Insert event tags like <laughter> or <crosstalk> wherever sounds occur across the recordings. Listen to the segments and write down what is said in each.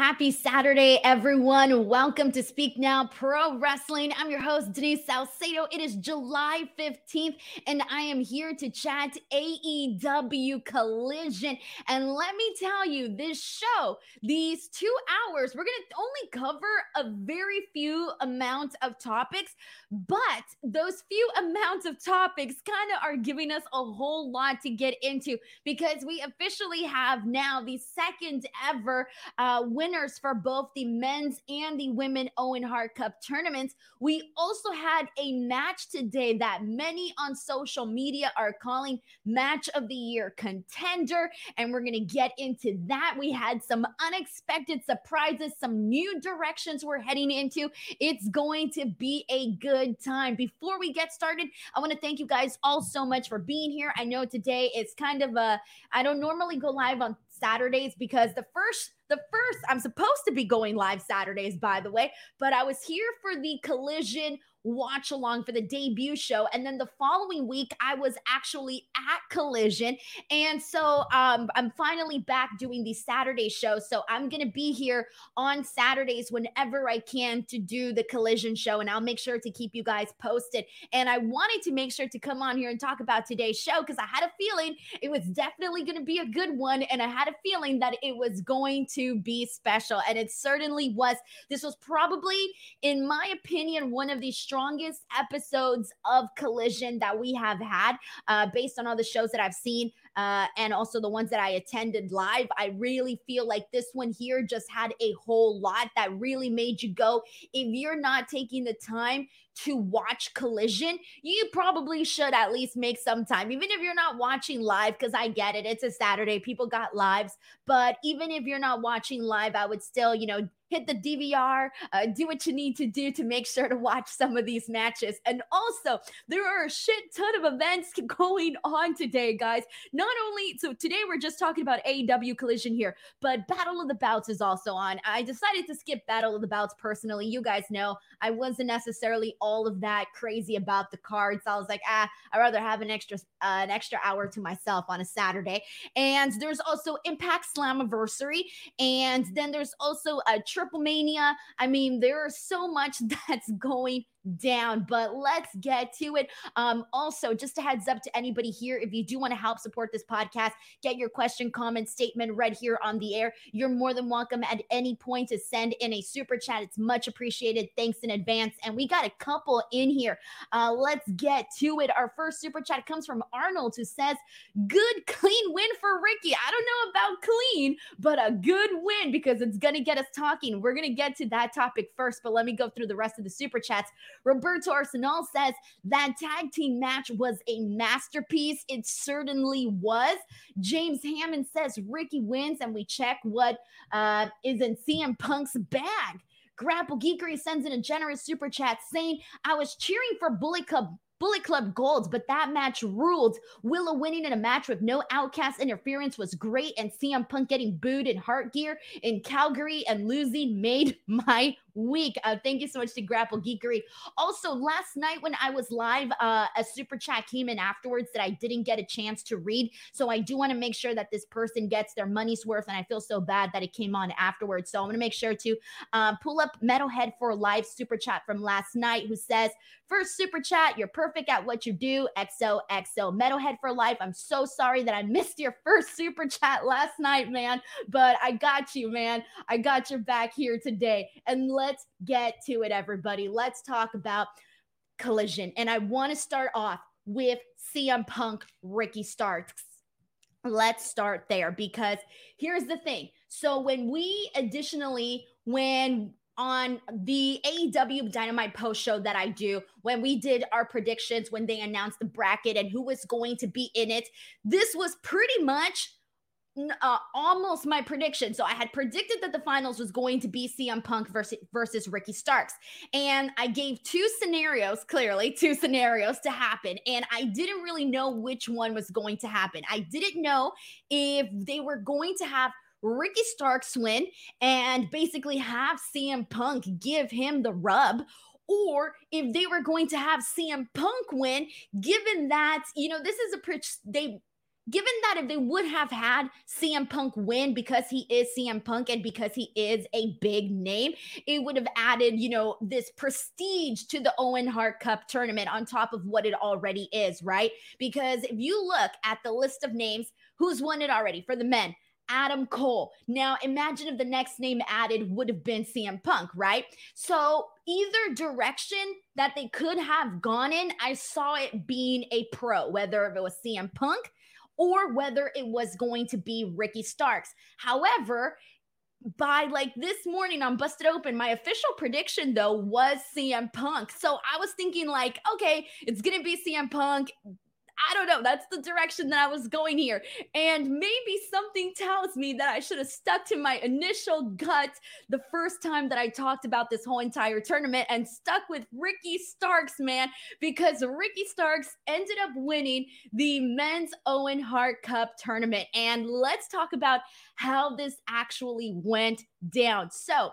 Happy Saturday, everyone. Welcome to Speak Now Pro Wrestling. I'm your host, Denise Salcedo. It is July 15th, and I am here to chat AEW Collision. And let me tell you, this show, these two hours, we're going to only cover a very few amount of topics, but those few amounts of topics kind of are giving us a whole lot to get into because we officially have now the second ever uh, winners for both the men's and the women Owen Hart Cup tournaments. We also had a match today that many on social media are calling match of the year contender. And we're going to get into that. We had some unexpected surprises, some new directions we're heading into. It's going to be a good time. Before we get started, I want to thank you guys all so much for being here. I know today is kind of a, I don't normally go live on Saturdays because the first the first I'm supposed to be going live Saturdays by the way, but I was here for the collision watch along for the debut show. And then the following week, I was actually at Collision. And so um, I'm finally back doing the Saturday show. So I'm going to be here on Saturdays whenever I can to do the Collision show. And I'll make sure to keep you guys posted. And I wanted to make sure to come on here and talk about today's show because I had a feeling it was definitely going to be a good one. And I had a feeling that it was going to be special. And it certainly was. This was probably, in my opinion, one of these strongest episodes of Collision that we have had, uh, based on all the shows that I've seen uh, and also the ones that I attended live. I really feel like this one here just had a whole lot that really made you go. If you're not taking the time to watch Collision, you probably should at least make some time, even if you're not watching live, because I get it. It's a Saturday, people got lives. But even if you're not watching live, I would still, you know, hit the DVR, uh, do what you need to do to make sure to watch some of these matches. And also, there are a shit ton of events <laughs> going on today, guys. Not only, so today we're just talking about AEW Collision here, but Battle of the Belts is also on. I decided to skip Battle of the Belts personally. You guys know I wasn't necessarily all of that crazy about the cards. I was like, ah, I'd rather have an extra uh, an extra hour to myself on a Saturday. And there's also Impact Slammiversary, and then there's also a Triple Mania. I mean, there's so much <laughs> that's going down, but let's get to it. Um, also, just a heads up to anybody here if you do want to help support this podcast, get your question, comment, statement read here on the air. You're more than welcome at any point to send in a super chat. It's much appreciated. Thanks in advance. And we got a couple in here. Uh, let's get to it. Our first super chat comes from Arnold, who says, Good, clean win for Ricky. I don't know about clean, but a good win because it's going to get us talking. We're going to get to that topic first, but let me go through the rest of the super chats. Roberto Arsenal says that tag team match was a masterpiece. It certainly was. James Hammond says Ricky wins, and we check what uh, is in CM Punk's bag. Grapple Geekery sends in a generous super chat saying, I was cheering for Bullet Club Bullet Club Gold, but that match ruled. Willow winning in a match with no outcast interference was great, and CM Punk getting booed in heart gear in Calgary and losing made <laughs> my week. Uh, thank you so much to Grapple Geekery. Also, last night when I was live, uh, a super chat came in afterwards that I didn't get a chance to read. So I do want to make sure that this person gets their money's worth. And I feel so bad that it came on afterwards. So I'm going to make sure to uh, pull up Metalhead for a live super chat from last night who says, First super chat, you're perfect at what you do. XOXO Metalhead for life. I'm so sorry that I missed your first super chat last night, man. But I got you, man. I got your back here today. And let's get to it, everybody. Let's talk about collision. And I want to start off with CM Punk, Ricky Starks. Let's start there because here's the thing. So, when we additionally, when on the AEW Dynamite post show that I do, when we did our predictions, when they announced the bracket and who was going to be in it, this was pretty much uh, almost my prediction. So I had predicted that the finals was going to be CM Punk versus versus Ricky Starks, and I gave two scenarios, clearly two scenarios to happen, and I didn't really know which one was going to happen. I didn't know if they were going to have Ricky Starks win and basically have CM Punk give him the rub or if they were going to have CM Punk win, given that, you know, this is a they given that if they would have had CM Punk win because he is CM Punk and because he is a big name, it would have added, you know, this prestige to the Owen Hart Cup tournament on top of what it already is, right? Because if you look at the list of names, who's won it already for the men? Adam Cole. Now, imagine if the next name added would have been CM Punk, right? So, either direction that they could have gone in, I saw it being a pro, whether it was CM Punk or whether it was going to be Ricky Starks. However, by like this morning on Busted Open, my official prediction though was CM Punk. So I was thinking, like, okay, it's gonna be CM Punk. I don't know. That's the direction that I was going here. And maybe something tells me that I should have stuck to my initial gut the first time that I talked about this whole entire tournament and stuck with Ricky Starks, man, because Ricky Starks ended up winning the men's Owen Hart Cup tournament. And let's talk about how this actually went down. So,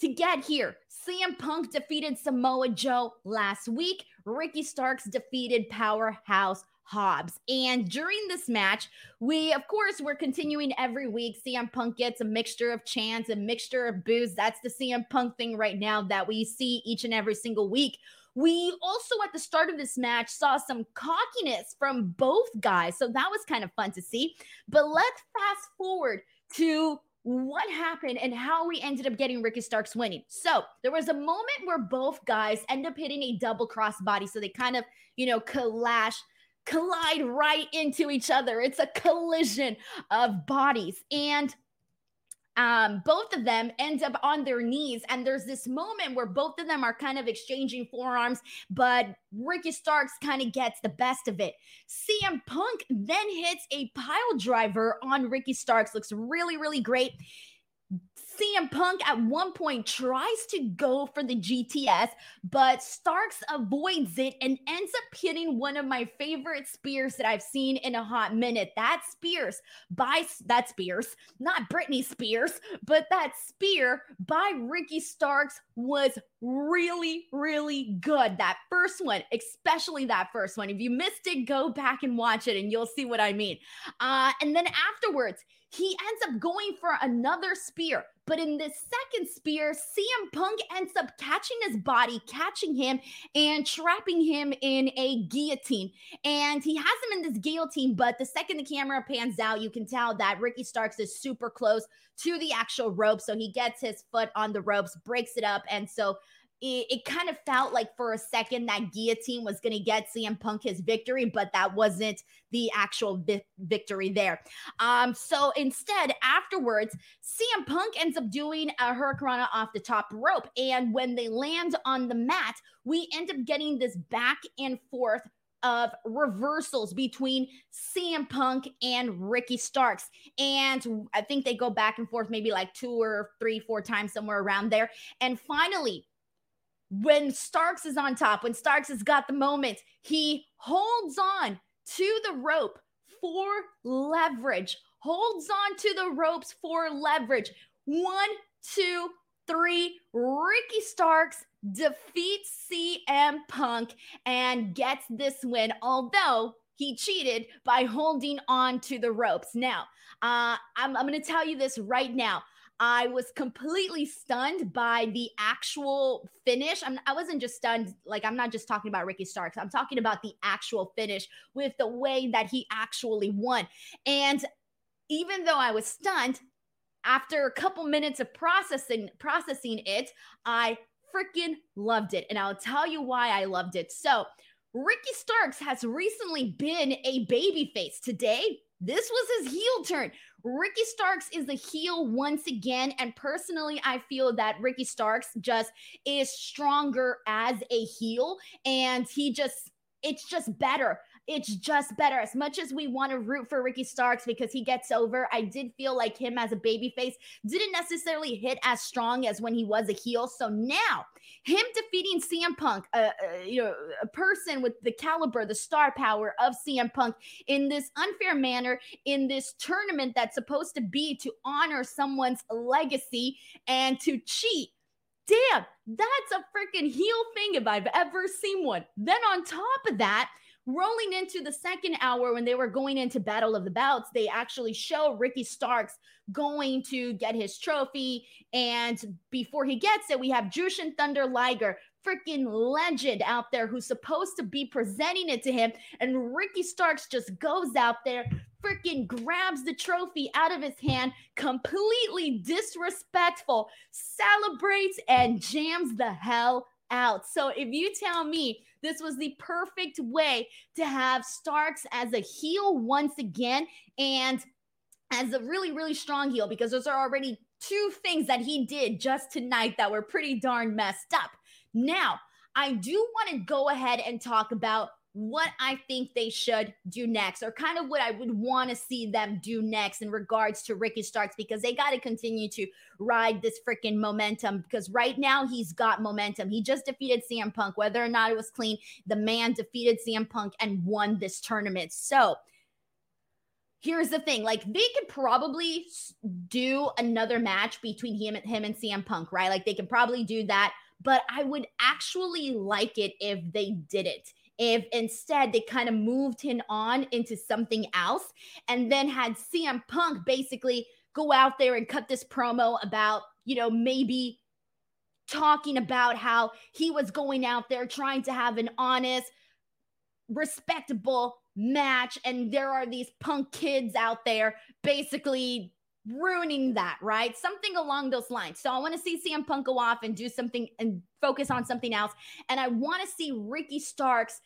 to get here, CM Punk defeated Samoa Joe last week. Ricky Starks defeated Powerhouse Hobbs. And during this match, we, of course, we're continuing every week. CM Punk gets a mixture of chants, a mixture of boos. That's the CM Punk thing right now that we see each and every single week. We also, at the start of this match, saw some cockiness from both guys. So that was kind of fun to see. But let's fast forward to what happened and how we ended up getting Ricky Starks winning. So there was a moment where both guys end up hitting a double cross body. So they kind of, you know, clash, collide right into each other. It's a collision of bodies. And um, both of them end up on their knees. And there's this moment where both of them are kind of exchanging forearms, but Ricky Starks kind of gets the best of it. CM Punk then hits a pile driver on Ricky Starks, looks really, really great. CM Punk at one point tries to go for the GTS, but Starks avoids it and ends up hitting one of my favorite spears that I've seen in a hot minute. That Spears by that Spears, not Britney Spears, but that spear by Ricky Starks was really, really good. That first one, especially that first one. If you missed it, go back and watch it and you'll see what I mean. Uh, and then afterwards, he ends up going for another spear. But in this second spear, CM Punk ends up catching his body, catching him, and trapping him in a guillotine. And he has him in this guillotine, but the second the camera pans out, you can tell that Ricky Starks is super close to the actual rope. So he gets his foot on the ropes, breaks it up. And so it, it kind of felt like for a second that guillotine was going to get CM Punk his victory, but that wasn't the actual vi- victory there. Um, so instead, afterwards, CM Punk ends up doing a hurricanrana off the top rope, and when they land on the mat, we end up getting this back and forth of reversals between CM Punk and Ricky Starks. And I think they go back and forth maybe like two or three, four times, somewhere around there. And finally, when Starks is on top, when Starks has got the moment, he holds on to the rope for leverage, holds on to the ropes for leverage. One, two, three. Ricky Starks defeats CM Punk and gets this win, although he cheated by holding on to the ropes. Now, uh, I'm, I'm going to tell you this right now. I was completely stunned by the actual finish. I'm, I wasn't just stunned, like, I'm not just talking about Ricky Starks. I'm talking about the actual finish with the way that he actually won. And even though I was stunned, after a couple minutes of processing processing it, I freaking loved it. And I'll tell you why I loved it. So, Ricky Starks has recently been a babyface. Today, this was his heel turn. Ricky Starks is the heel once again. And personally, I feel that Ricky Starks just is stronger as a heel. And he just, it's just better it's just better. As much as we want to root for Ricky Starks because he gets over, I did feel like him as a babyface didn't necessarily hit as strong as when he was a heel. So now, him defeating CM Punk, uh, uh, you know, a person with the caliber, the star power of CM Punk in this unfair manner in this tournament that's supposed to be to honor someone's legacy and to cheat damn, that's a freaking heel thing if I've ever seen one. Then on top of that, rolling into the second hour when they were going into Battle of the Belts, they actually show Ricky Starks going to get his trophy. And before he gets it, we have Jushin Thunder Liger, freaking legend out there who's supposed to be presenting it to him. And Ricky Starks just goes out there, freaking grabs the trophy out of his hand, completely disrespectful, celebrates and jams the hell out. So if you tell me this was the perfect way to have Starks as a heel once again and as a really, really strong heel, because those are already two things that he did just tonight that were pretty darn messed up. Now, I do want to go ahead and talk about what I think they should do next, or kind of what I would want to see them do next in regards to Ricky Starks, because they got to continue to ride this freaking momentum. Because right now he's got momentum. He just defeated CM Punk, whether or not it was clean. The man defeated CM Punk and won this tournament. So here's the thing like they could probably do another match between him and him and CM Punk, right? Like they could probably do that, but I would actually like it if they did it if instead they kind of moved him on into something else and then had CM Punk basically go out there and cut this promo about, you know, maybe talking about how he was going out there trying to have an honest, respectable match. And there are these punk kids out there basically ruining that, right? Something along those lines. So I want to see CM Punk go off and do something and focus on something else. And I want to see Ricky Starks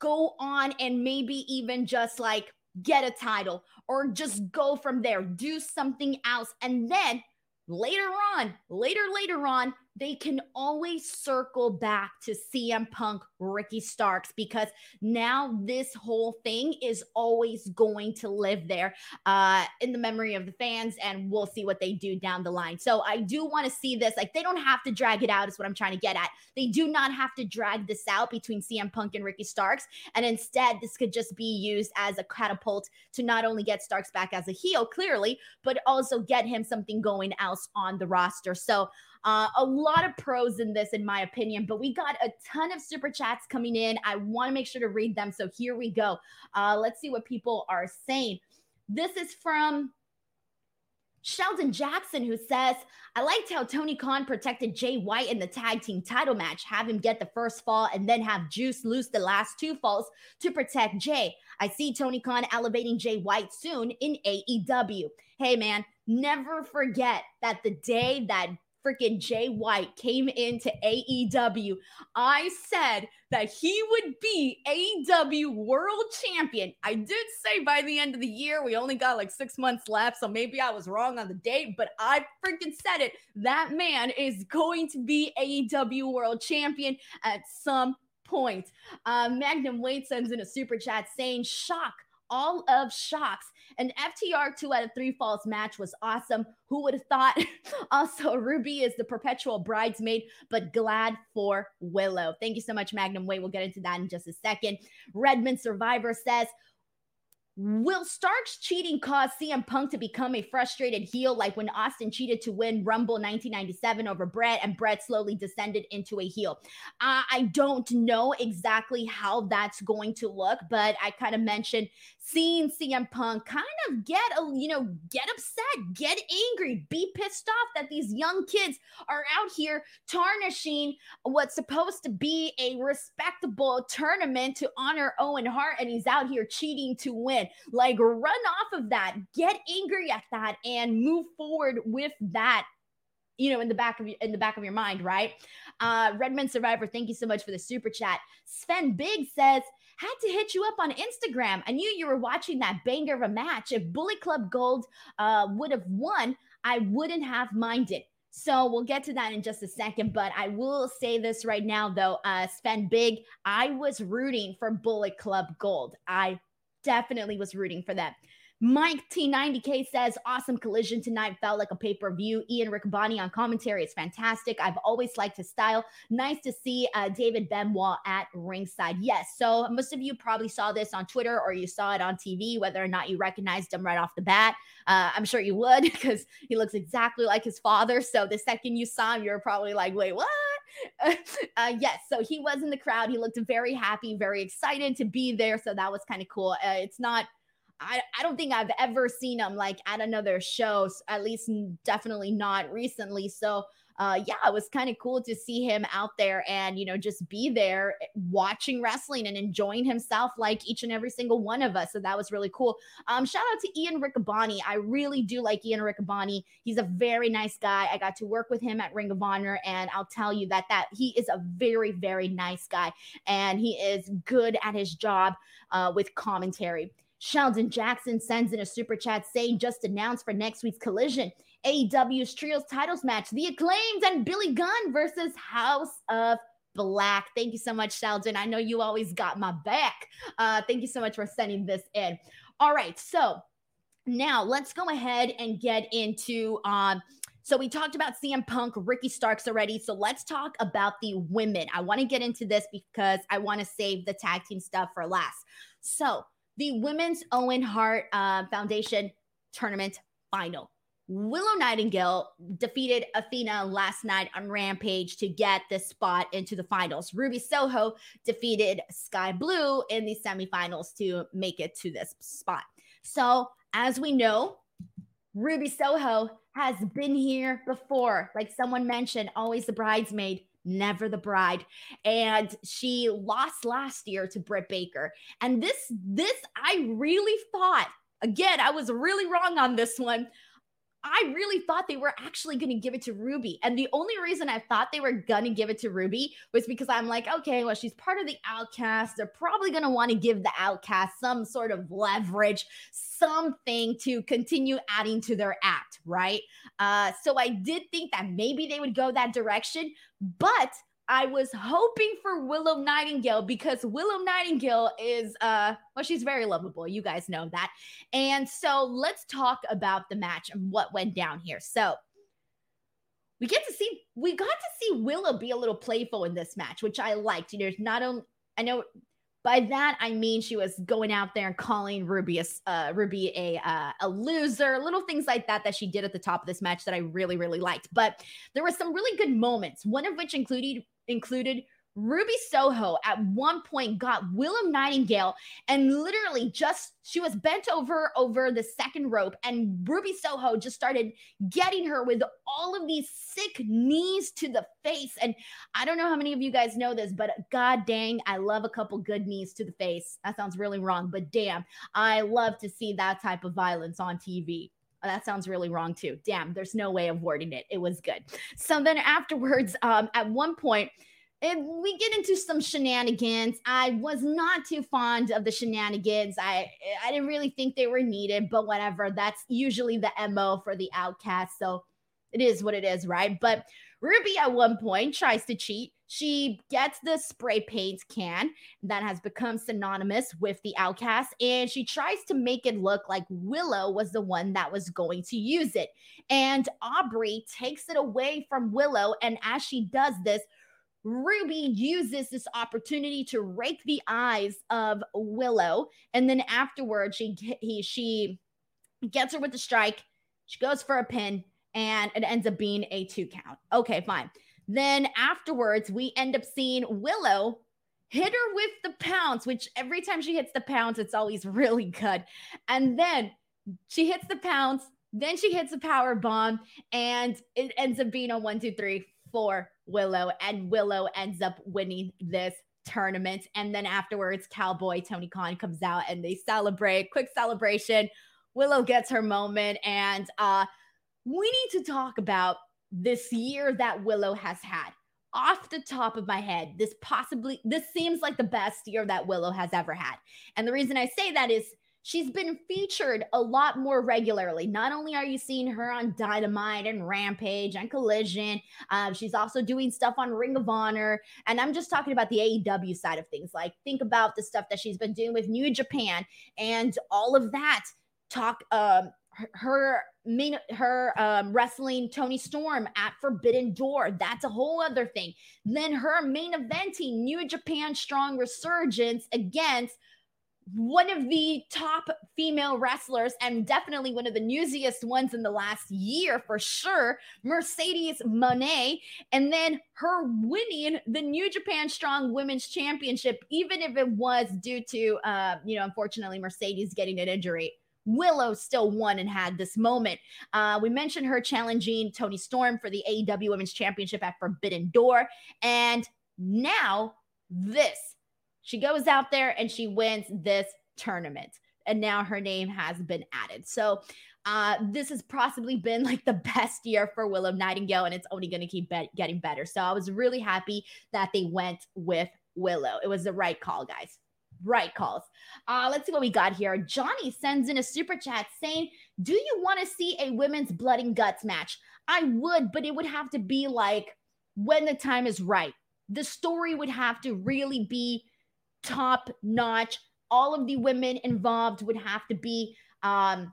go on and maybe even just like get a title or just go from there, do something else. And then later on, later, later on, they can always circle back to CM Punk, Ricky Starks, because now this whole thing is always going to live there uh, in the memory of the fans, and we'll see what they do down the line. So I do want to see this. Like, they don't have to drag it out, is what I'm trying to get at. They do not have to drag this out between CM Punk and Ricky Starks. And instead, this could just be used as a catapult to not only get Starks back as a heel, clearly, but also get him something going else on the roster. So, uh, a lot of pros in this, in my opinion, but we got a ton of super chats coming in. I want to make sure to read them. So here we go. Uh, let's see what people are saying. This is from Sheldon Jackson, who says, I liked how Tony Khan protected Jay White in the tag team title match, have him get the first fall and then have Juice lose the last two falls to protect Jay. I see Tony Khan elevating Jay White soon in AEW. Hey, man, never forget that the day that freaking Jay White came into AEW, I said that he would be AEW world champion. I did say by the end of the year, we only got like six months left. So maybe I was wrong on the date, but I freaking said it. That man is going to be AEW world champion at some point. Uh, Magnum Wade sends in a super chat saying, shock all of shocks. An FTR two out of three falls match was awesome. Who would have thought? <laughs> also, Ruby is the perpetual bridesmaid, but glad for Willow. Thank you so much, Magnum Way. We'll get into that in just a second. Redmond Survivor says, Will Starks cheating cause CM Punk to become a frustrated heel like when Austin cheated to win Rumble 1997 over Bret and Bret slowly descended into a heel? Uh, I don't know exactly how that's going to look, but I kind of mentioned seeing CM Punk kind of get a, you know, get upset, get angry, be pissed off that these young kids are out here tarnishing what's supposed to be a respectable tournament to honor Owen Hart and he's out here cheating to win. Like run off of that, get angry at that and move forward with that you know in the back of your in the back of your mind right uh redmond survivor thank you so much for the super chat sven big says had to hit you up on Instagram. I knew you were watching that banger of a match. If Bullet Club Gold uh, would have won, I wouldn't have minded. So we'll get to that in just a second. But I will say this right now, though, uh, Sven Big, I was rooting for Bullet Club Gold. I definitely was rooting for that. Mike T90K says, awesome collision tonight. Felt like a pay per view. Ian Riccaboni on commentary is fantastic. I've always liked his style. Nice to see uh, David Benoit at ringside. Yes. So most of you probably saw this on Twitter or you saw it on TV, whether or not you recognized him right off the bat. Uh, I'm sure you would <laughs> because he looks exactly like his father. So the second you saw him, you're probably like, wait, what? <laughs> uh, yes, so he was in the crowd. He looked very happy, very excited to be there. So that was kind of cool. Uh, it's not I, I don't think I've ever seen him like at another show, at least definitely not recently. So uh, yeah, it was kind of cool to see him out there and, you know, just be there eh, watching wrestling and enjoying himself like each and every single one of us. So that was really cool. Um, shout out to Ian Riccaboni. I really do like Ian Riccaboni. He's a very nice guy. I got to work with him at Ring of Honor, and I'll tell you that that he is a very, very nice guy, and he is good at his job uh, with commentary. Sheldon Jackson sends in a super chat saying just announced for next week's collision AEW's Trios titles match, The Acclaimed and Billy Gunn versus House of Black. Thank you so much, Sheldon. I know you always got my back. Uh, thank you so much for sending this in. All right, so now let's go ahead and get into um, so we talked about CM Punk, Ricky Starks already. So let's talk about the women. I want to get into this because I want to save the tag team stuff for last. So the Women's Owen Hart uh, Foundation tournament final. Willow Nightingale defeated Athena last night on Rampage to get this spot into the finals. Ruby Soho defeated Skye Blue in the semifinals to make it to this spot. So, as we know, Ruby Soho has been here before. Like someone mentioned, always the bridesmaid, never the bride. And she lost last year to Britt Baker. And this, this, I really thought, again, I was really wrong on this one. I really thought they were actually going to give it to Ruby. And the only reason I thought they were going to give it to Ruby was because I'm like, okay, well, she's part of the outcast. They're probably going to want to give the outcast some sort of leverage, something to continue adding to their act, right? Uh, so I did think that maybe they would go that direction. But I was hoping for Willow Nightingale because Willow Nightingale is uh well she's very lovable. You guys know that. And so let's talk about the match and what went down here. So we get to see we got to see Willow be a little playful in this match, which I liked. You know, not only I know by that I mean she was going out there and calling Ruby a uh, Ruby a uh, a loser, little things like that that she did at the top of this match that I really really liked. But there were some really good moments. One of which included included Ruby Soho at one point got Willow Nightingale and literally just she was bent over over the second rope and Ruby Soho just started getting her with all of these sick knees to the face and I don't know how many of you guys know this but god dang I love a couple good knees to the face. That sounds really wrong but damn I love to see that type of violence on TV. That sounds really wrong too. Damn, there's no way of wording it. It was good. So then afterwards, <laughs> um, at one point, we get into some shenanigans. I was not too fond of the shenanigans. I I didn't really think they were needed, but whatever. That's usually the MO for the outcast. So it is what it is, right? But Ruby at one point tries to cheat. She gets the spray paint can that has become synonymous with the outcast, and she tries to make it look like Willow was the one that was going to use it. And Aubrey takes it away from Willow. And as she does this, Ruby uses this opportunity to rake the eyes of Willow, and then afterwards she he she gets her with the strike. She goes for a pin, and it ends up being a two count. Okay, fine. Then afterwards, we end up seeing Willow hit her with the pounce, which every time she hits the pounce, it's always <laughs> really good. And then she hits the pounce, then she hits a power bomb, and it ends up being a one, two, three, for Willow, and Willow ends up winning this tournament. And then afterwards, Cowboy Tony Khan comes out and they celebrate. Quick celebration. Willow gets her moment, and uh, we need to talk about this year that Willow has had. Off the top of my head, this possibly this seems like the best year that Willow has ever had. And the reason I say that is she's been featured a lot more regularly. Not only are you seeing her on Dynamite and Rampage and Collision, um, she's also doing stuff on Ring of Honor. And I'm just talking about the AEW side of things. Like, think about the stuff that she's been doing with New Japan and all of that. Talk, um, her, main her um, wrestling Toni Storm at Forbidden Door. That's a whole other thing. Then her main eventing New Japan Strong Resurgence against one of the top female wrestlers and definitely one of the newsiest ones in the last year for sure, Mercedes Moné. And then her winning the New Japan Strong Women's Championship, even if it was due to, uh, you know, unfortunately, Mercedes getting an injury. Willow still won and had this moment. Uh, we mentioned her challenging Toni Storm for the AEW Women's Championship at Forbidden Door. And now this she goes out there and she wins this tournament. And now her name has been added. So uh, this has possibly been like the <laughs> best year for Willow Nightingale, and it's only going to keep be- getting better. So I was really happy that they went with Willow. It was the right call, guys. Right calls. Uh, let's see what we got here. Johnny sends in a super chat saying, Do you want to see a women's blood and guts match? I would, but it would have to be like when the time is right. The story would have to really be top notch. All of the women involved would have to be um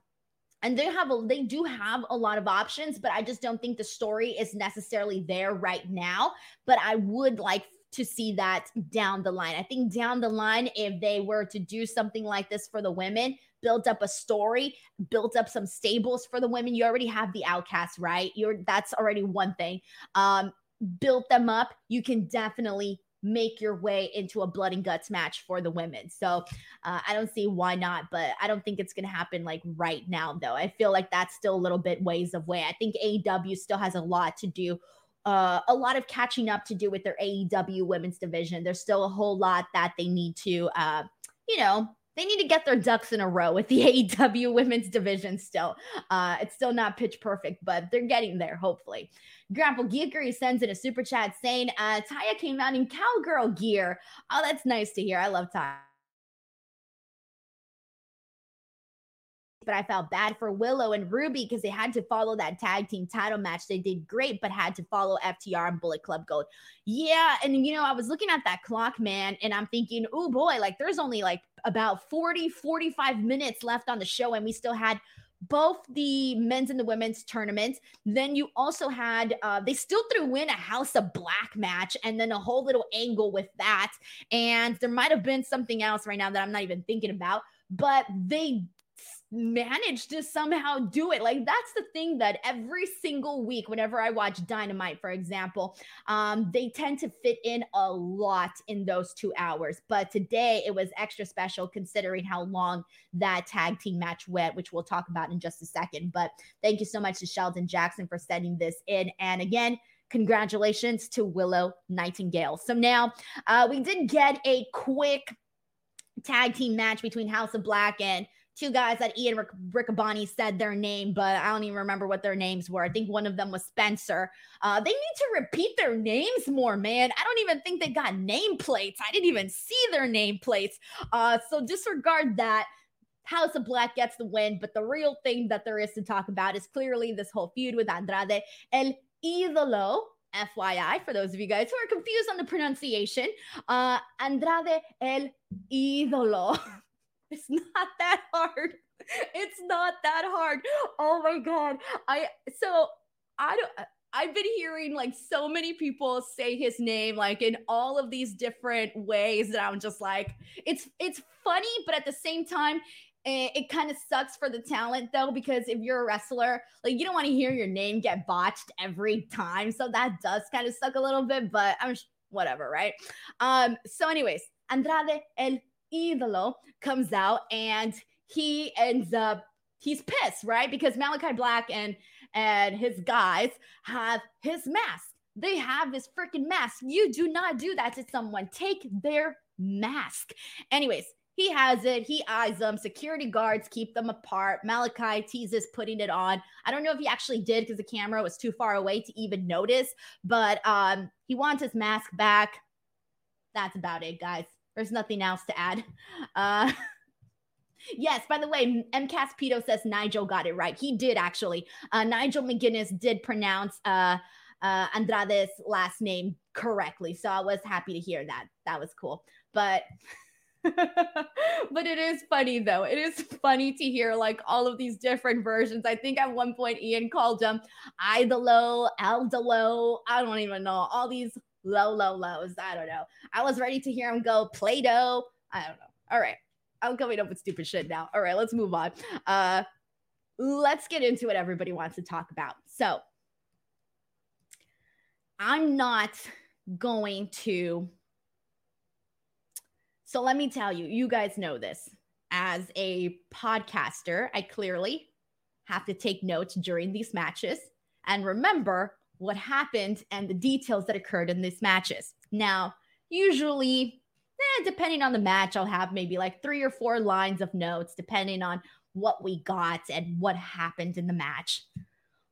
and they have a they do have a lot of options but i just don't think the story is necessarily there right now but i would like to see that down the line i think down the line if they were to do something like this for the women build up a story build up some stables for the women you already have the outcasts right you're that's already one thing um build them up you can definitely make your way into a blood and guts match for the women. So uh, I don't see why not, but I don't think it's going to happen like right now, though. I feel like that's still a little bit ways of way. I think AEW still has a lot to do. Uh, a lot of catching up to do with their AEW women's division. There's still a whole lot that they need to, uh, you know, they need to get their ducks in a row with the <laughs> AEW women's division still. Uh, it's still not pitch perfect, but they're getting there, hopefully. Grapple Geekery sends in a super chat saying, uh, Taya came out in cowgirl gear. Oh, that's nice to hear. I love Taya. But I felt bad for Willow and Ruby because they had to follow that tag team title match. They did great, but had to follow FTR and Bullet Club Gold. Yeah. And, you know, I was looking at that clock, man, and I'm thinking, oh boy, like there's only like about 40, 45 minutes left on the show, and we still had both the men's and the women's tournaments. Then you also had, uh, they still threw in a House of Black match and then a whole little angle with that. And there might have been something else right now that I'm not even thinking about, but they managed to somehow do it. Like that's the thing that every single week, whenever I watch Dynamite, for example, um, they tend to fit in a lot in those two hours. But today it was extra special considering how long that tag team match went, which we'll talk about in just a second. But thank you so much to Sheldon Jackson for sending this in. And again, congratulations to Willow Nightingale. So now uh, we did get a quick tag team match between House of Black and two guys that Ian Rick- Riccaboni said their name, but I don't even remember what their names were. I think one of them was Spencer. Uh, they need to repeat their names more, man. I don't even think they got nameplates. I didn't even see their nameplates. Uh, so disregard that. House of Black gets the win, but the real thing that there is to talk about is clearly this whole feud with Andrade El Idolo. FYI, for those of you guys who are confused on the pronunciation, uh, Andrade El Idolo. <laughs> It's <laughs> not that hard. It's not that hard. Oh my god. I so I don't I've been hearing like so many people say his name like in all of these different ways that I'm just like it's it's funny but at the same time it, it kind of sucks for the talent though because if you're a wrestler like you don't want to hear your name get botched every time so that does kind of suck a little bit but I'm whatever right um so anyways Andrade El Idolo comes out and he ends up he's pissed, right? Because Malakai Black and and his guys have his mask. They have this freaking mask. You do not do that to someone. Take their mask. Anyways, he has it. He eyes them. Security guards keep them apart. Malakai teases putting it on. I don't know if he actually did because the camera was too far away to even notice, but um, he wants his mask back. That's about it, guys. There's nothing else to add. Uh, <laughs> yes, by the way, MCAS Pito says Nigel got it right. He did actually. Uh, Nigel McGuinness did pronounce uh, uh, Andrade's last name correctly. So I was happy to hear that. That was cool. But. <laughs> but it is funny though. It is funny to hear like all of these different versions. I think at one point Ian called them Idolo, Eldolo. I don't even know. All these low, low lows. I don't know. I was ready to hear him go Play Doh. I don't know. All right. I'm coming up with stupid shit now. All right, let's move on. Uh let's get into what everybody wants to talk about. So I'm not going to. So let me tell you, you guys know this. As a podcaster, I clearly have to take notes during these matches and remember what happened and the details that occurred in these matches. Now, usually, eh, depending on the match, I'll have maybe like three or four lines of notes, depending on what we got and what happened in the match.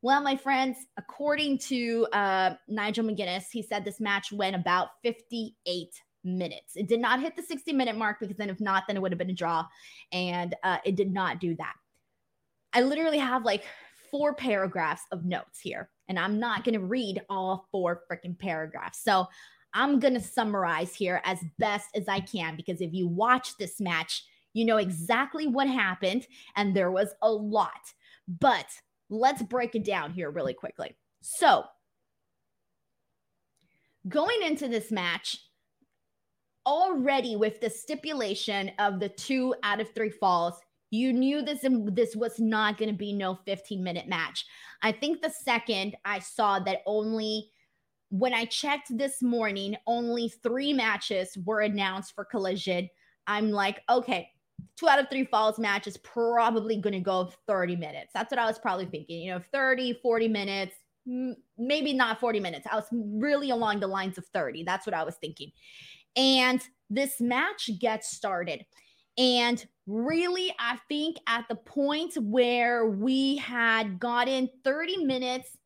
Well, my friends, according to uh, Nigel McGuinness, he said this match went about 58 minutes. It did not hit the 60 minute mark because then, if not, then it would have been a draw. And uh, it did not do that. I literally have like four paragraphs of notes here, and I'm not going to read all four freaking paragraphs. So I'm going to summarize here as best as I can because if you watch this match, you know exactly what happened, and there was a lot. But let's break it down here really quickly. So, going into this match, already with the stipulation of the two out of three falls, you knew this this was not going to be no 15 minute match. I think the second I saw that only when I checked this morning, only three matches were announced for Collision. I'm like, okay, two out of three falls match is probably going to go 30 minutes. That's what I was probably thinking, you know, 30, 40 minutes, maybe not 40 minutes. I was really along the lines of 30. That's what I was thinking. And this match gets started. And really, I think at the point where we had gotten 30 minutes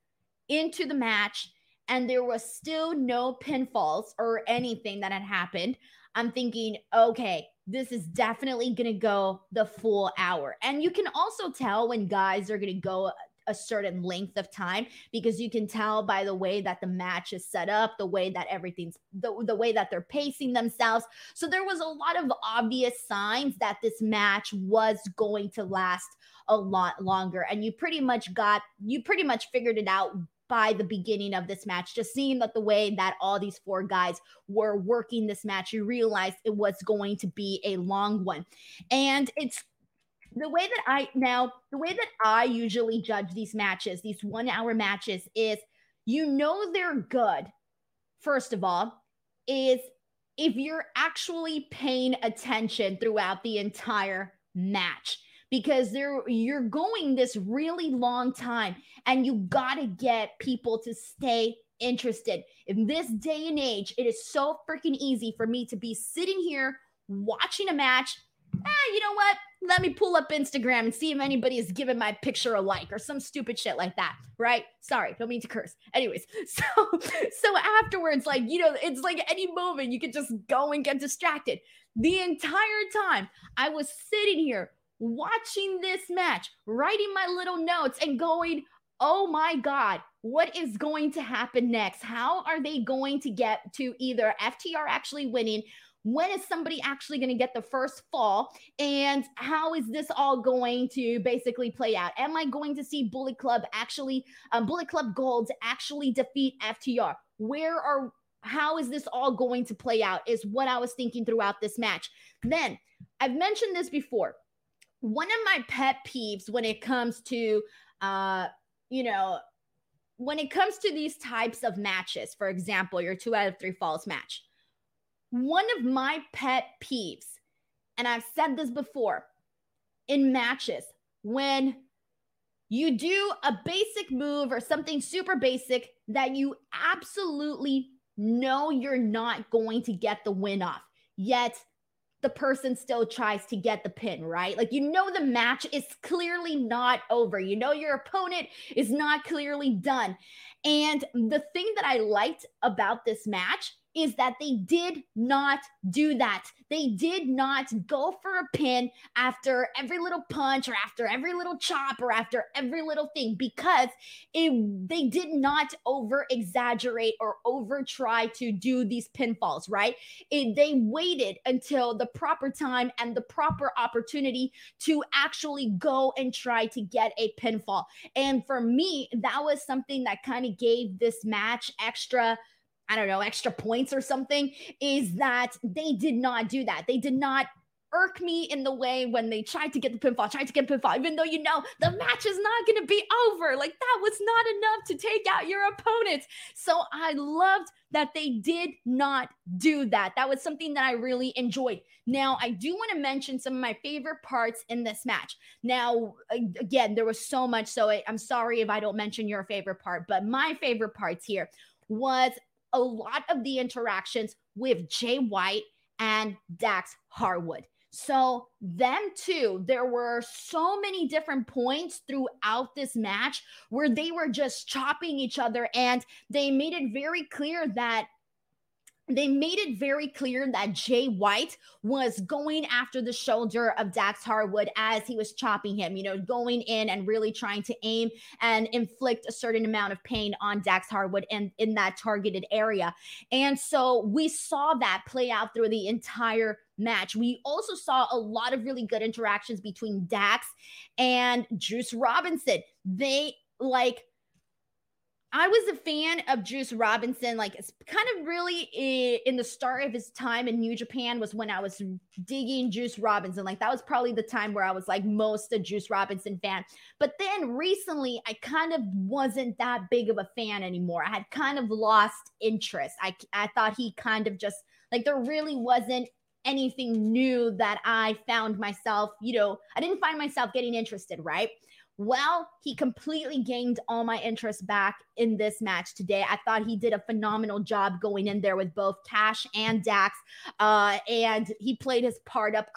into the match and there was still no pinfalls or anything that had happened, I'm thinking, okay, this is definitely going to go the full hour. And you can also tell when guys are going to go a certain length of time because you can tell by the way that the match is set up, the way that everything's the, the way that they're pacing themselves. So there was a lot of obvious signs that this match was going to last a lot longer. And you pretty much got you pretty much figured it out by the beginning of this match. Just seeing that the way that all these four guys were working this match, you realized it was going to be a long one. And it's the way that I now, the way that I usually judge these matches, these one hour matches, is you know they're good, first of all, is if you're actually paying attention throughout the entire match because they're you're going this really long time and you got to get people to stay interested. In this day and age, it is so freaking easy for me to be sitting here watching a match. Ah, you know what? Let me pull up Instagram and see if anybody has given my picture a like or some stupid shit like that, right? Sorry, don't mean to curse. Anyways, <laughs> so so afterwards, like you know, it's like any moment you could just go and get distracted. The entire time I was sitting here watching this match, writing my little notes and going, oh my God, what is going to happen next? How are they going to get to either FTR actually winning? When is somebody actually going to get the first fall? And how is this all going to basically play out? Am I going to see Bullet Club actually, um, Bullet Club Gold actually defeat FTR? Where are, how is this all going to play out? Is what I was thinking throughout this match. Then I've mentioned this before one of my pet peeves when it comes to uh you know when it comes to these types of matches for example your two out of three falls match one of my pet peeves and i've said this before in matches when you do a basic move or something super basic that you absolutely know you're not going to get the win off yet the person still tries to get the pin, right? Like, you know, the match is clearly not over. You know, your opponent is not clearly done. And the thing that I liked about this match is that they did not do that. They did not go for a pin after every little punch or after every little chop or after every little thing because it, they did not over exaggerate or over try to do these pinfalls, right? It, they waited until the proper time and the proper opportunity to actually go and try to get a pinfall. And for me, that was something that kind of gave this match extra I don't know, extra points or something, is that they did not do that. They did not irk me in the way when they tried to get the pinfall, tried to get pinfall, even though you know the match is not going to be over. Like that was not enough to take out your opponent. So I loved that they did not do that. That was something that I really enjoyed. Now, I do want to mention some of my favorite parts in this match. Now, again, there was so much, so I'm sorry if I don't mention your favorite part, but my favorite parts here was a lot of the interactions with Jay White and Dax Harwood. So, them too, there were so many different points throughout this match where they were just chopping each other, and they made it very clear that they made it very clear that Jay White was going after the shoulder of Dax Harwood as he was chopping him, you know, going in and really trying to aim and inflict a certain amount of pain on Dax Harwood and in that targeted area. And so we saw that play out through the entire match. We also saw a lot of really good interactions between Dax and Juice Robinson. They like I was a fan of Juice Robinson. Like, it's kind of really in the start of his time in New Japan was when I was digging Juice Robinson. Like, that was probably the time where I was like most a Juice Robinson fan. But then recently, I kind of wasn't that big of a fan anymore. I had kind of lost interest. I, I thought he kind of just like there really wasn't anything new that I found myself, you know, I didn't find myself getting interested, right? Well, he completely gained all my interest back in this match today. I thought he did a phenomenal job going in there with both Cash and Dax, uh, and he played his part up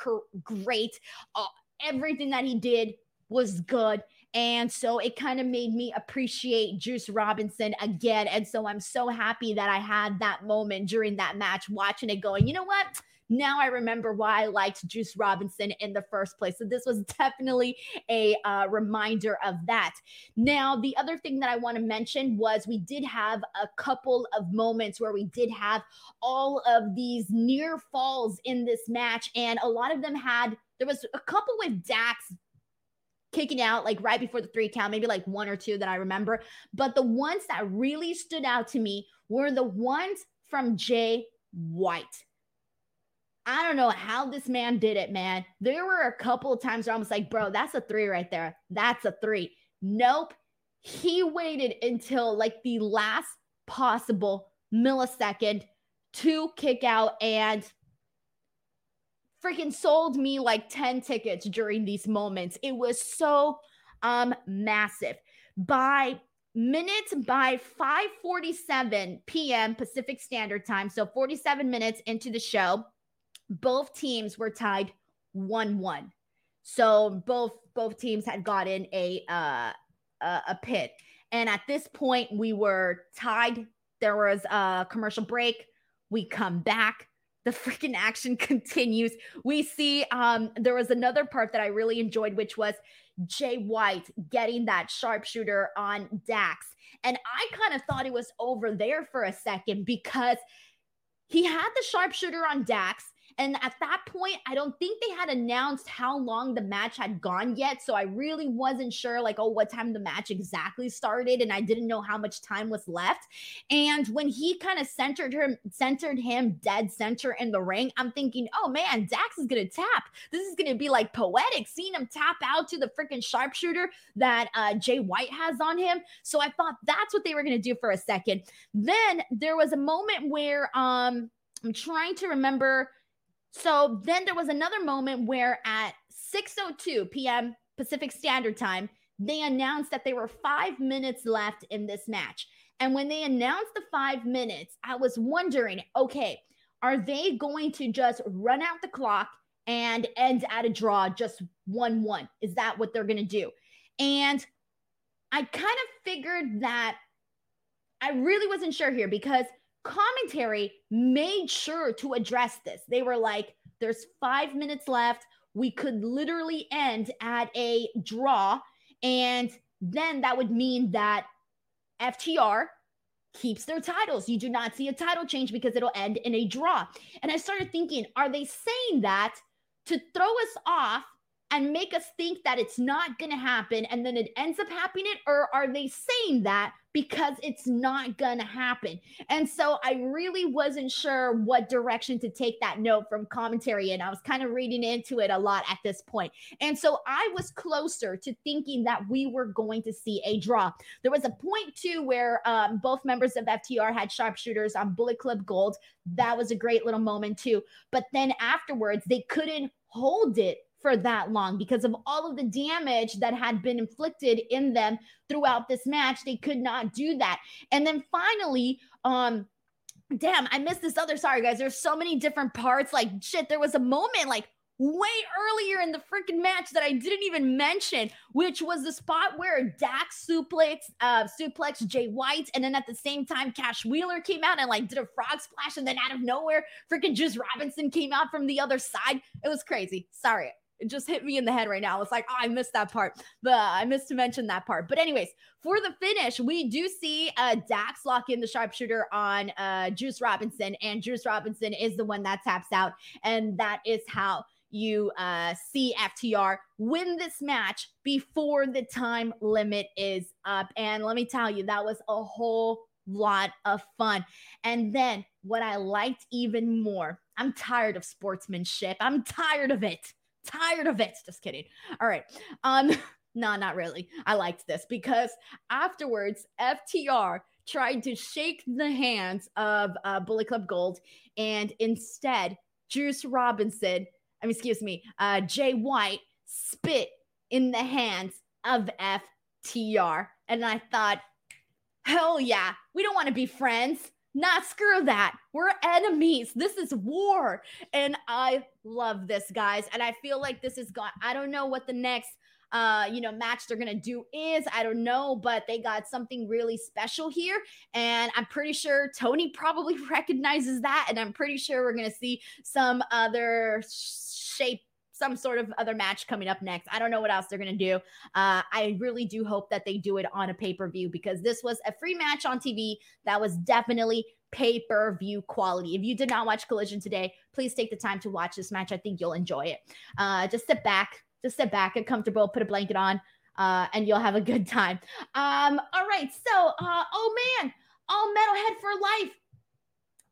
great. Uh, everything that he did was good. And so it kind of made me appreciate Juice Robinson again. And so I'm so happy that I had that moment during that match, watching it going, you know what? Now I remember why I liked Juice Robinson in the first place. So this was definitely a uh, reminder of that. Now, the other thing that I want to mention was we did have a couple of moments where we did have all of these near falls in this match, and a lot of them had, there was a couple with Dax kicking out like right before the three count, maybe like one or two that I remember. But the ones that really stood out to me were the ones from Jay White. I don't know how this man did it, man. There were a couple of times where I was like, bro, that's a three right there. That's a three. Nope. He waited until like the last possible millisecond to kick out and freaking sold me like 10 tickets during these moments. It was so um massive. By minutes by 5:47 p.m. Pacific Standard Time, so 47 minutes into the show, both teams were tied 1-1. So both both teams had gotten a uh a, pit. And at this point we were tied. There was a commercial break. We come back. The freaking action <laughs> continues. We see um there was another part that I really enjoyed which was Jay White getting that sharpshooter on Dax. And I kind of thought it was over there for a second because he had the sharpshooter on Dax and at that point, I don't think they had announced how long the match had gone yet. So I really wasn't sure, like, oh, what time the match exactly started. And I didn't know how much time was left. And when he kind of centered him, centered him dead center in the ring, I'm thinking, oh man, Dax is gonna tap. This is gonna be like poetic, seeing him tap out to the freaking sharpshooter that uh, Jay White has on him. So I thought that's what they were gonna do for a second. Then there was a moment where um I'm trying to remember so then there was another moment where at 6:02 p.m. Pacific Standard Time, they announced that there were 5 minutes left in this match. And when they announced the 5 minutes, I was wondering, okay, are they going to just run out the clock and end at a draw just 1-1? Is that what they're going to do? And I kind of figured that I really wasn't sure here because commentary made sure to address this. They were like, there's five minutes left. We could literally end at a draw. And then that would mean that FTR keeps their titles. You do not see a title change because it'll end in a draw. And I started thinking, are they saying that to throw us off and make us think that it's not going to happen and then it ends up happening or are they saying that because it's not going to happen? And so i really wasn't sure what direction to take that note from commentary and i was kind of reading into it a lot at this point. And so i was closer to thinking that we were going to see a draw. There was a point too where um, both members of ftr had sharpshooters on bullet club gold. That was a great little moment too. But then afterwards they couldn't hold it for that long because of all of the damage that had been inflicted in them throughout this match. They could not do that. And then finally, um, damn, I missed this other. Sorry, guys. There's so many different parts. Like, shit, there was a moment like way earlier in the freaking match that I didn't even mention, which was the spot where Dax suplex, uh, suplex Jay White, and then at the same time, Cash Wheeler came out and like did a frog splash, and then out of nowhere, freaking Juice Robinson came out from the other side. It was crazy. Sorry, it just hit me in the head right now. It's like, oh, I missed that part. But I missed to mention that part. But anyways, for the finish, we do see uh, Dax lock in the sharpshooter on uh, Juice Robinson, and Juice Robinson is the one that taps out, and that is how you uh, see FTR win this match before the time limit is up. And let me tell you, that was a whole lot of fun. And then what I liked even more, I'm tired of sportsmanship. I'm tired of it tired of it. Just kidding. All right. Um, <laughs> no, not really. I liked this because afterwards, FTR tried to shake the hands of uh, Bullet Club Gold, and instead, Juice Robinson, I mean, excuse me, uh, Jay White spit in the hands of FTR. And I thought, hell yeah, we don't want to be friends. Not screw that. We're enemies. This is war. And I love this, guys. And I feel like this is gone. I don't know what the next uh, you know, match they're gonna do is. I don't know, but they got something really special here. And I'm pretty sure Tony probably <laughs> recognizes that. And I'm pretty sure we're gonna see some other shape some sort of other match coming up next. I don't know what else they're going to do. Uh, I really do hope that they do it on a pay per view because this was a free match on TV that was definitely pay per view quality. If you did not watch Collision today, please take the time to watch this match. I think you'll enjoy it. Uh, just sit back, just sit back, get comfortable, put a blanket on, uh, and you'll have a good time. Um, all right. So, uh, oh man, all metalhead for life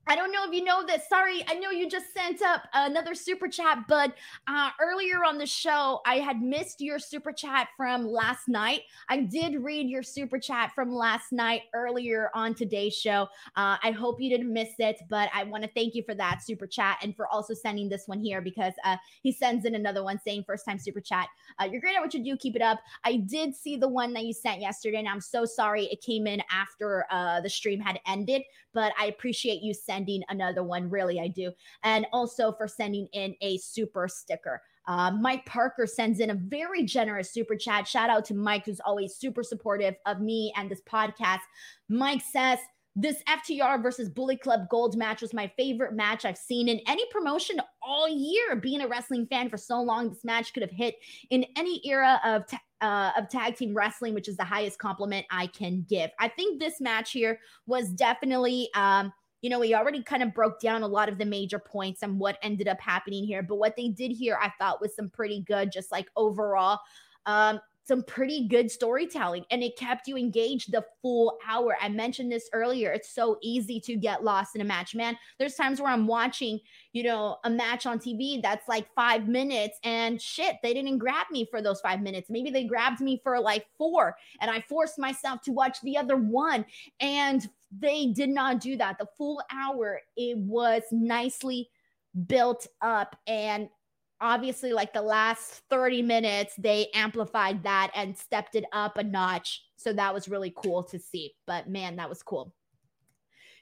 I don't know if you know this. Sorry, I know you just sent up another super chat, but uh, earlier on the show, I had missed your super chat from last night. I did read your super chat from last night earlier on today's show. Uh, I hope you didn't miss it, but I want to thank you for that super chat and for also sending this one here because uh, he sends in another one saying first time super chat. Uh, you're great at what you do. Keep it up. I did see the one that you sent yesterday, and I'm so sorry it came in after uh, the stream had ended, but I appreciate you sending another one. Really, I do. And also for sending in a super sticker. Uh, Mike Parker sends in a very generous super chat. Shout out to Mike, who's always super supportive of me and this podcast. Mike says, this FTR versus Bullet Club Gold match was my favorite match I've seen in any promotion all year. Being a wrestling fan for so long, this match could have hit in any era of uh, of tag team wrestling, which is the highest compliment I can give. I think this match here was definitely. Um, you know, we already kind of broke down a lot of the major points and what ended up happening here. But what they did here, I thought was some pretty good, just like overall. Um, some pretty good storytelling and it kept you engaged the full hour. I mentioned this earlier. It's so easy to get lost in a match, man. There's times where I'm watching, you know, a match on TV that's like five minutes and shit, they didn't grab me for those five minutes. Maybe they grabbed me for like four and I forced myself to watch the other one. And they did not do that. The full hour, it was nicely built up and obviously like the last 30 minutes they amplified that and stepped it up a notch. So that was really cool to see. But man that was cool.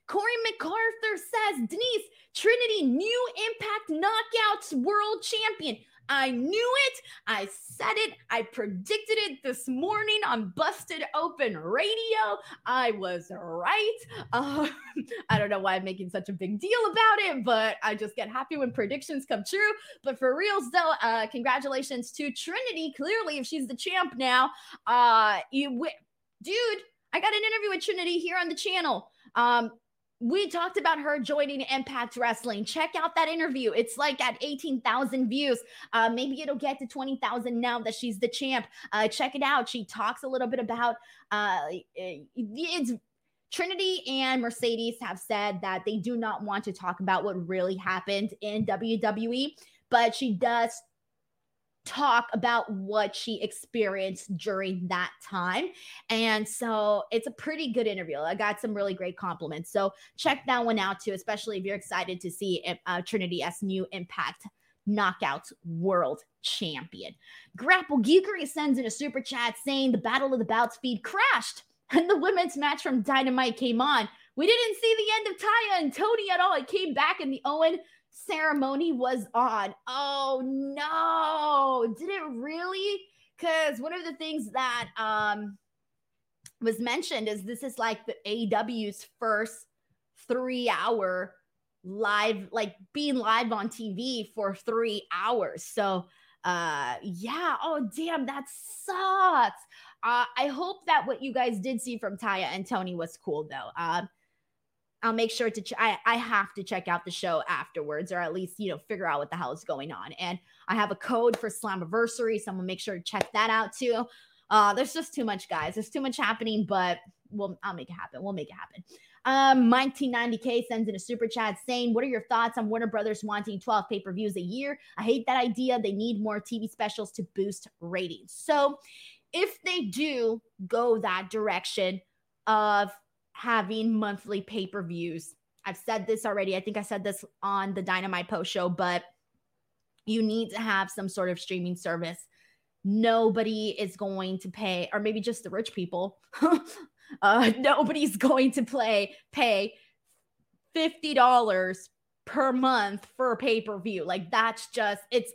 Corey macarthur says denise trinity new impact knockouts world champion I knew it. I said it. I predicted it this morning on Busted Open Radio. I was right. Uh, <laughs> I don't know why I'm making such a big deal about it, but I just get happy when predictions come true. But for reals, though, uh, congratulations to Trinity. Clearly, if she's the champ now, uh, you, w- dude, I got an interview with Trinity here on the channel. Um, we talked about her joining Impact Wrestling. Check out that interview. It's like at 18,000 views. Uh, maybe it'll get to 20,000 now that she's the champ. Uh, check it out. She talks a little bit about uh, it's Trinity and Mercedes have said that they do not want to talk about what really happened in WWE, but she does talk about what she experienced during that time. And so it's a pretty good interview. I got some really great compliments. So check that one out too, especially if you're excited to see uh, Trinity as new Impact Knockouts World Champion. Grapple Geekery sends in a super chat saying the Battle of the Belts feed crashed and the women's match from Dynamite came on. We didn't see the end of Taya and Toni at all. It came back and the Owen ceremony was on. Oh no. Did it really? Because one of the things that um was mentioned is this is like the AEW's first three hour live, like being live on TV for three hours. So uh yeah, oh damn, that sucks. Uh, I hope that what you guys did see from Taya and Toni was cool though. Uh, I'll make sure to ch- I, I have to check out the show afterwards or at least you know figure out what the hell is going on. And i have a code for slammiversary so i'm gonna make sure to check that out too. Uh there's just too much guys. There's too much happening but we'll i'll make it happen. We'll make it happen. Um 1990k sends in a super chat saying what are your thoughts on warner brothers wanting 12 pay-per-views a year? I hate that idea. They need more tv specials to boost ratings. So if they do go that direction of having monthly pay per views. I've said this already. I think I said this on the Dynamite Post show, but you need to have some sort of streaming service. Nobody is going to pay, or maybe just the rich people. <laughs> uh, <laughs> nobody's going to play pay fifty dollars per month for a pay per view. Like that's just it's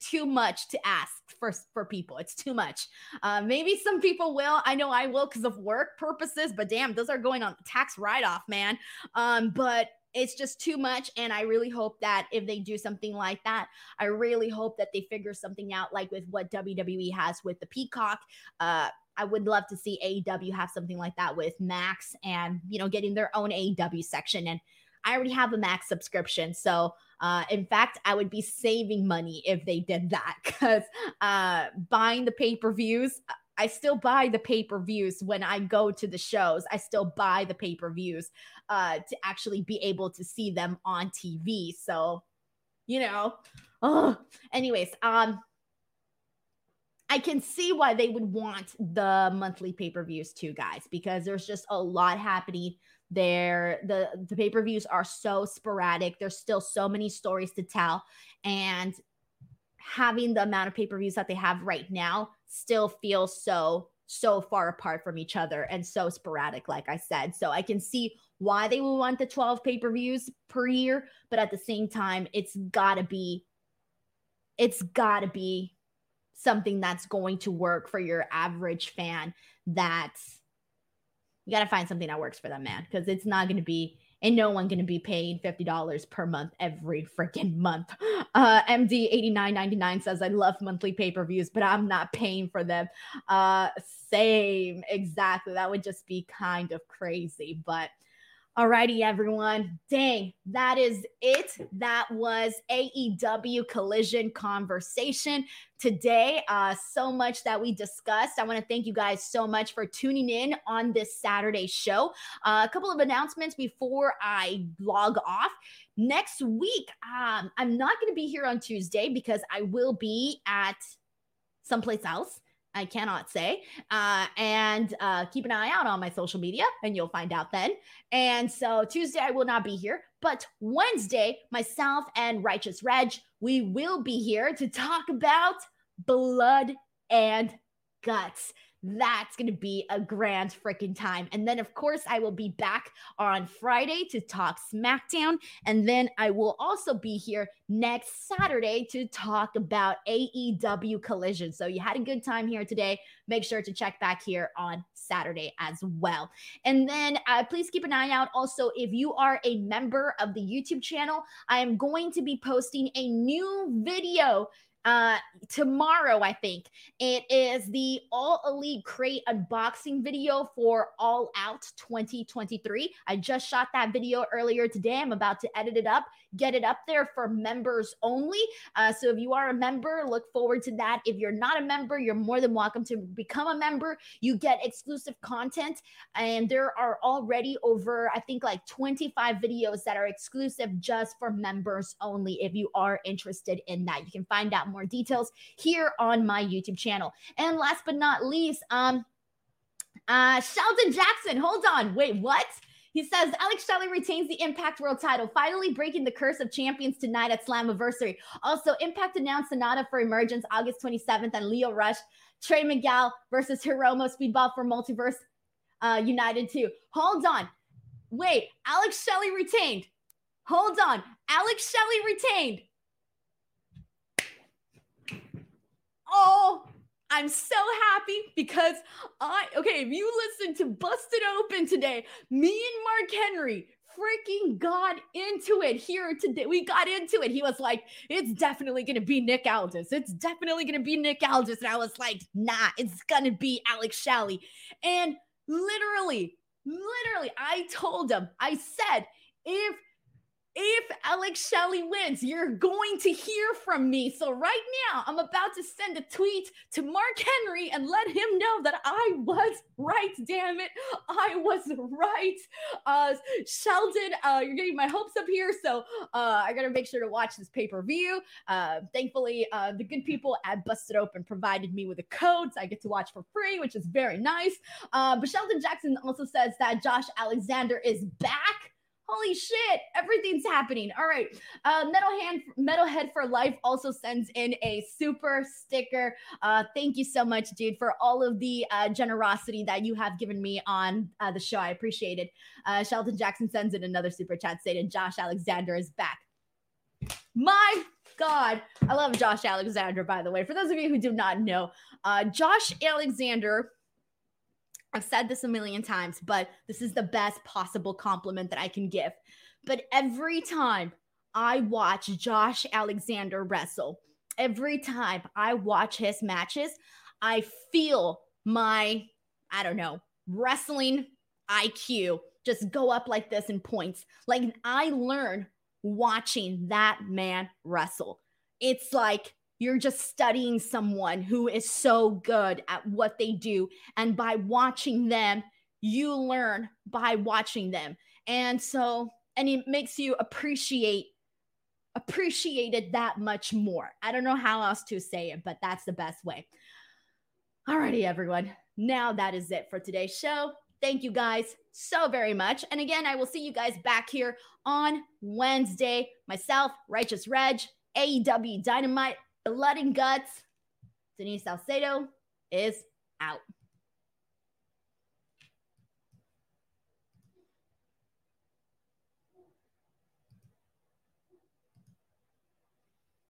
too much to ask for for people. It's too much. Uh, maybe some people will. I know I will because of work purposes. But damn, those are going on tax write off, man. Um, but it's just too much. And I really hope that if they do something like that, I really hope that they figure something out, like with what WWE has with the Peacock. Uh, I would love to see AEW have something like that with Max and you know getting their own AEW section. And I already have a Max subscription, so uh, in fact, I would be saving money if they did that <laughs> because uh, buying the pay per views, I still buy the pay per views when I go to the shows. I still buy the pay per views uh, to actually be able to see them on TV. So, you know, oh, anyways, um, I can see why they would want the monthly pay per views too, guys, because there's just a lot happening there. The the pay per views are so sporadic. There's still so many stories to tell, and having the amount of pay per views that they have right now still feels so so far apart from each other and so sporadic like i said so i can see why they would want the 12 pay-per-views per year but at the same time it's gotta be it's gotta be something that's going to work for your average fan that's you got to find something that works for them man because it's not going to be and no one going to be paying $50 per month every freaking month. Uh, MD8999 says, I love monthly pay per views, but I'm not paying for them. Uh, same, exactly. That would just be kind of crazy. But Alrighty, everyone. Dang, that is it. That was AEW Collision Conversation today. Uh, so much that we discussed. I want to thank you guys so much for tuning in on this Saturday show. Uh, a couple of announcements before I log off. Next week, um, I'm not going to be here on Tuesday because I will be at someplace else. I cannot say. Uh, and uh, keep an eye out on my social media, and you'll find out then. And so Tuesday, I will not be here, but Wednesday, myself and Righteous Reg, we will be here to talk about blood and guts. That's going to be a grand freaking time. And then, of course, I will be back on Friday to talk SmackDown. And then I will also be here next Saturday to talk about AEW Collision. So you had a good time here today. Make sure to check back here on Saturday as well. And then uh, please keep an eye out also if you are a member of the YouTube channel, I am going to be posting a new video uh, tomorrow, I think it is the All Elite Crate unboxing video for All Out 2023. I just shot that video earlier today. I'm about to edit it up, get it up there for members only. Uh, so if you are a member, look forward to that. If you're not a member, you're more than welcome to become a member. You get exclusive content, and there are already over, I think, like 25 videos that are exclusive just for members only. If you are interested in that, you can find out more details here on my YouTube channel. And last but not least, um, uh, Sheldon Jackson. Hold on. Wait, what? He says Alex Shelley retains the Impact World title, finally breaking the curse of champions tonight at Slammiversary. Also, Impact announced Sanada for Emergence August 27th and Lio Rush, Trey Miguel versus Hiromu Speedball for Multiverse uh, United 2. Hold on. Wait, Alex Shelley retained. Hold on. Alex Shelley retained. Oh, I'm so happy because I, okay, if you listen to Busted Open today, me and Mark Henry freaking got into it here today. We got into it. He was like, it's definitely going to be Nick Aldis. It's definitely going to be Nick Aldis. And I was like, nah, it's going to be Alex Shelley. And literally, literally, I told him, I said, if if Alex Shelley wins, you're going to hear from me. So right now, I'm about to send a tweet to Mark Henry and let him know that I was right. Damn it, I was right. Uh, Sheldon, uh, you're getting my hopes up here, so uh, I gotta make sure to watch this pay per view. Uh, thankfully, uh, the good people at Busted Open provided me with a code, so I get to watch for free, which is very nice. Uh, but Sheldon Jackson also says that Josh Alexander is back Holy shit, everything's happening. All right. Uh, Metal Hand Metalhead for Life also sends in a super sticker. Uh, thank you so much, dude, for all of the uh, generosity that you have given me on uh, the show. I appreciate it. Uh, Sheldon Jackson sends in another super chat stating Josh Alexander is back. My God, I love Josh Alexander, by the way. For those of you who do not know, uh, Josh Alexander I've said this a million times, but this is the best possible compliment that I can give. But every time I watch Josh Alexander wrestle, every time I watch his matches, I feel my, I don't know, wrestling IQ just go up like this in points. Like I learn watching that man wrestle. It's like you're just studying someone who is so good at what they do. And by watching them, you learn by watching them. And so, and it makes you appreciate appreciate it that much more. I don't know how else to say it, but that's the best way. Alrighty, everyone. Now that is it for today's show. Thank you guys so very much. And again, I will see you guys back here on Wednesday. Myself, Righteous Reg, AEW Dynamite, Blood and Guts. Denise Salcedo is out.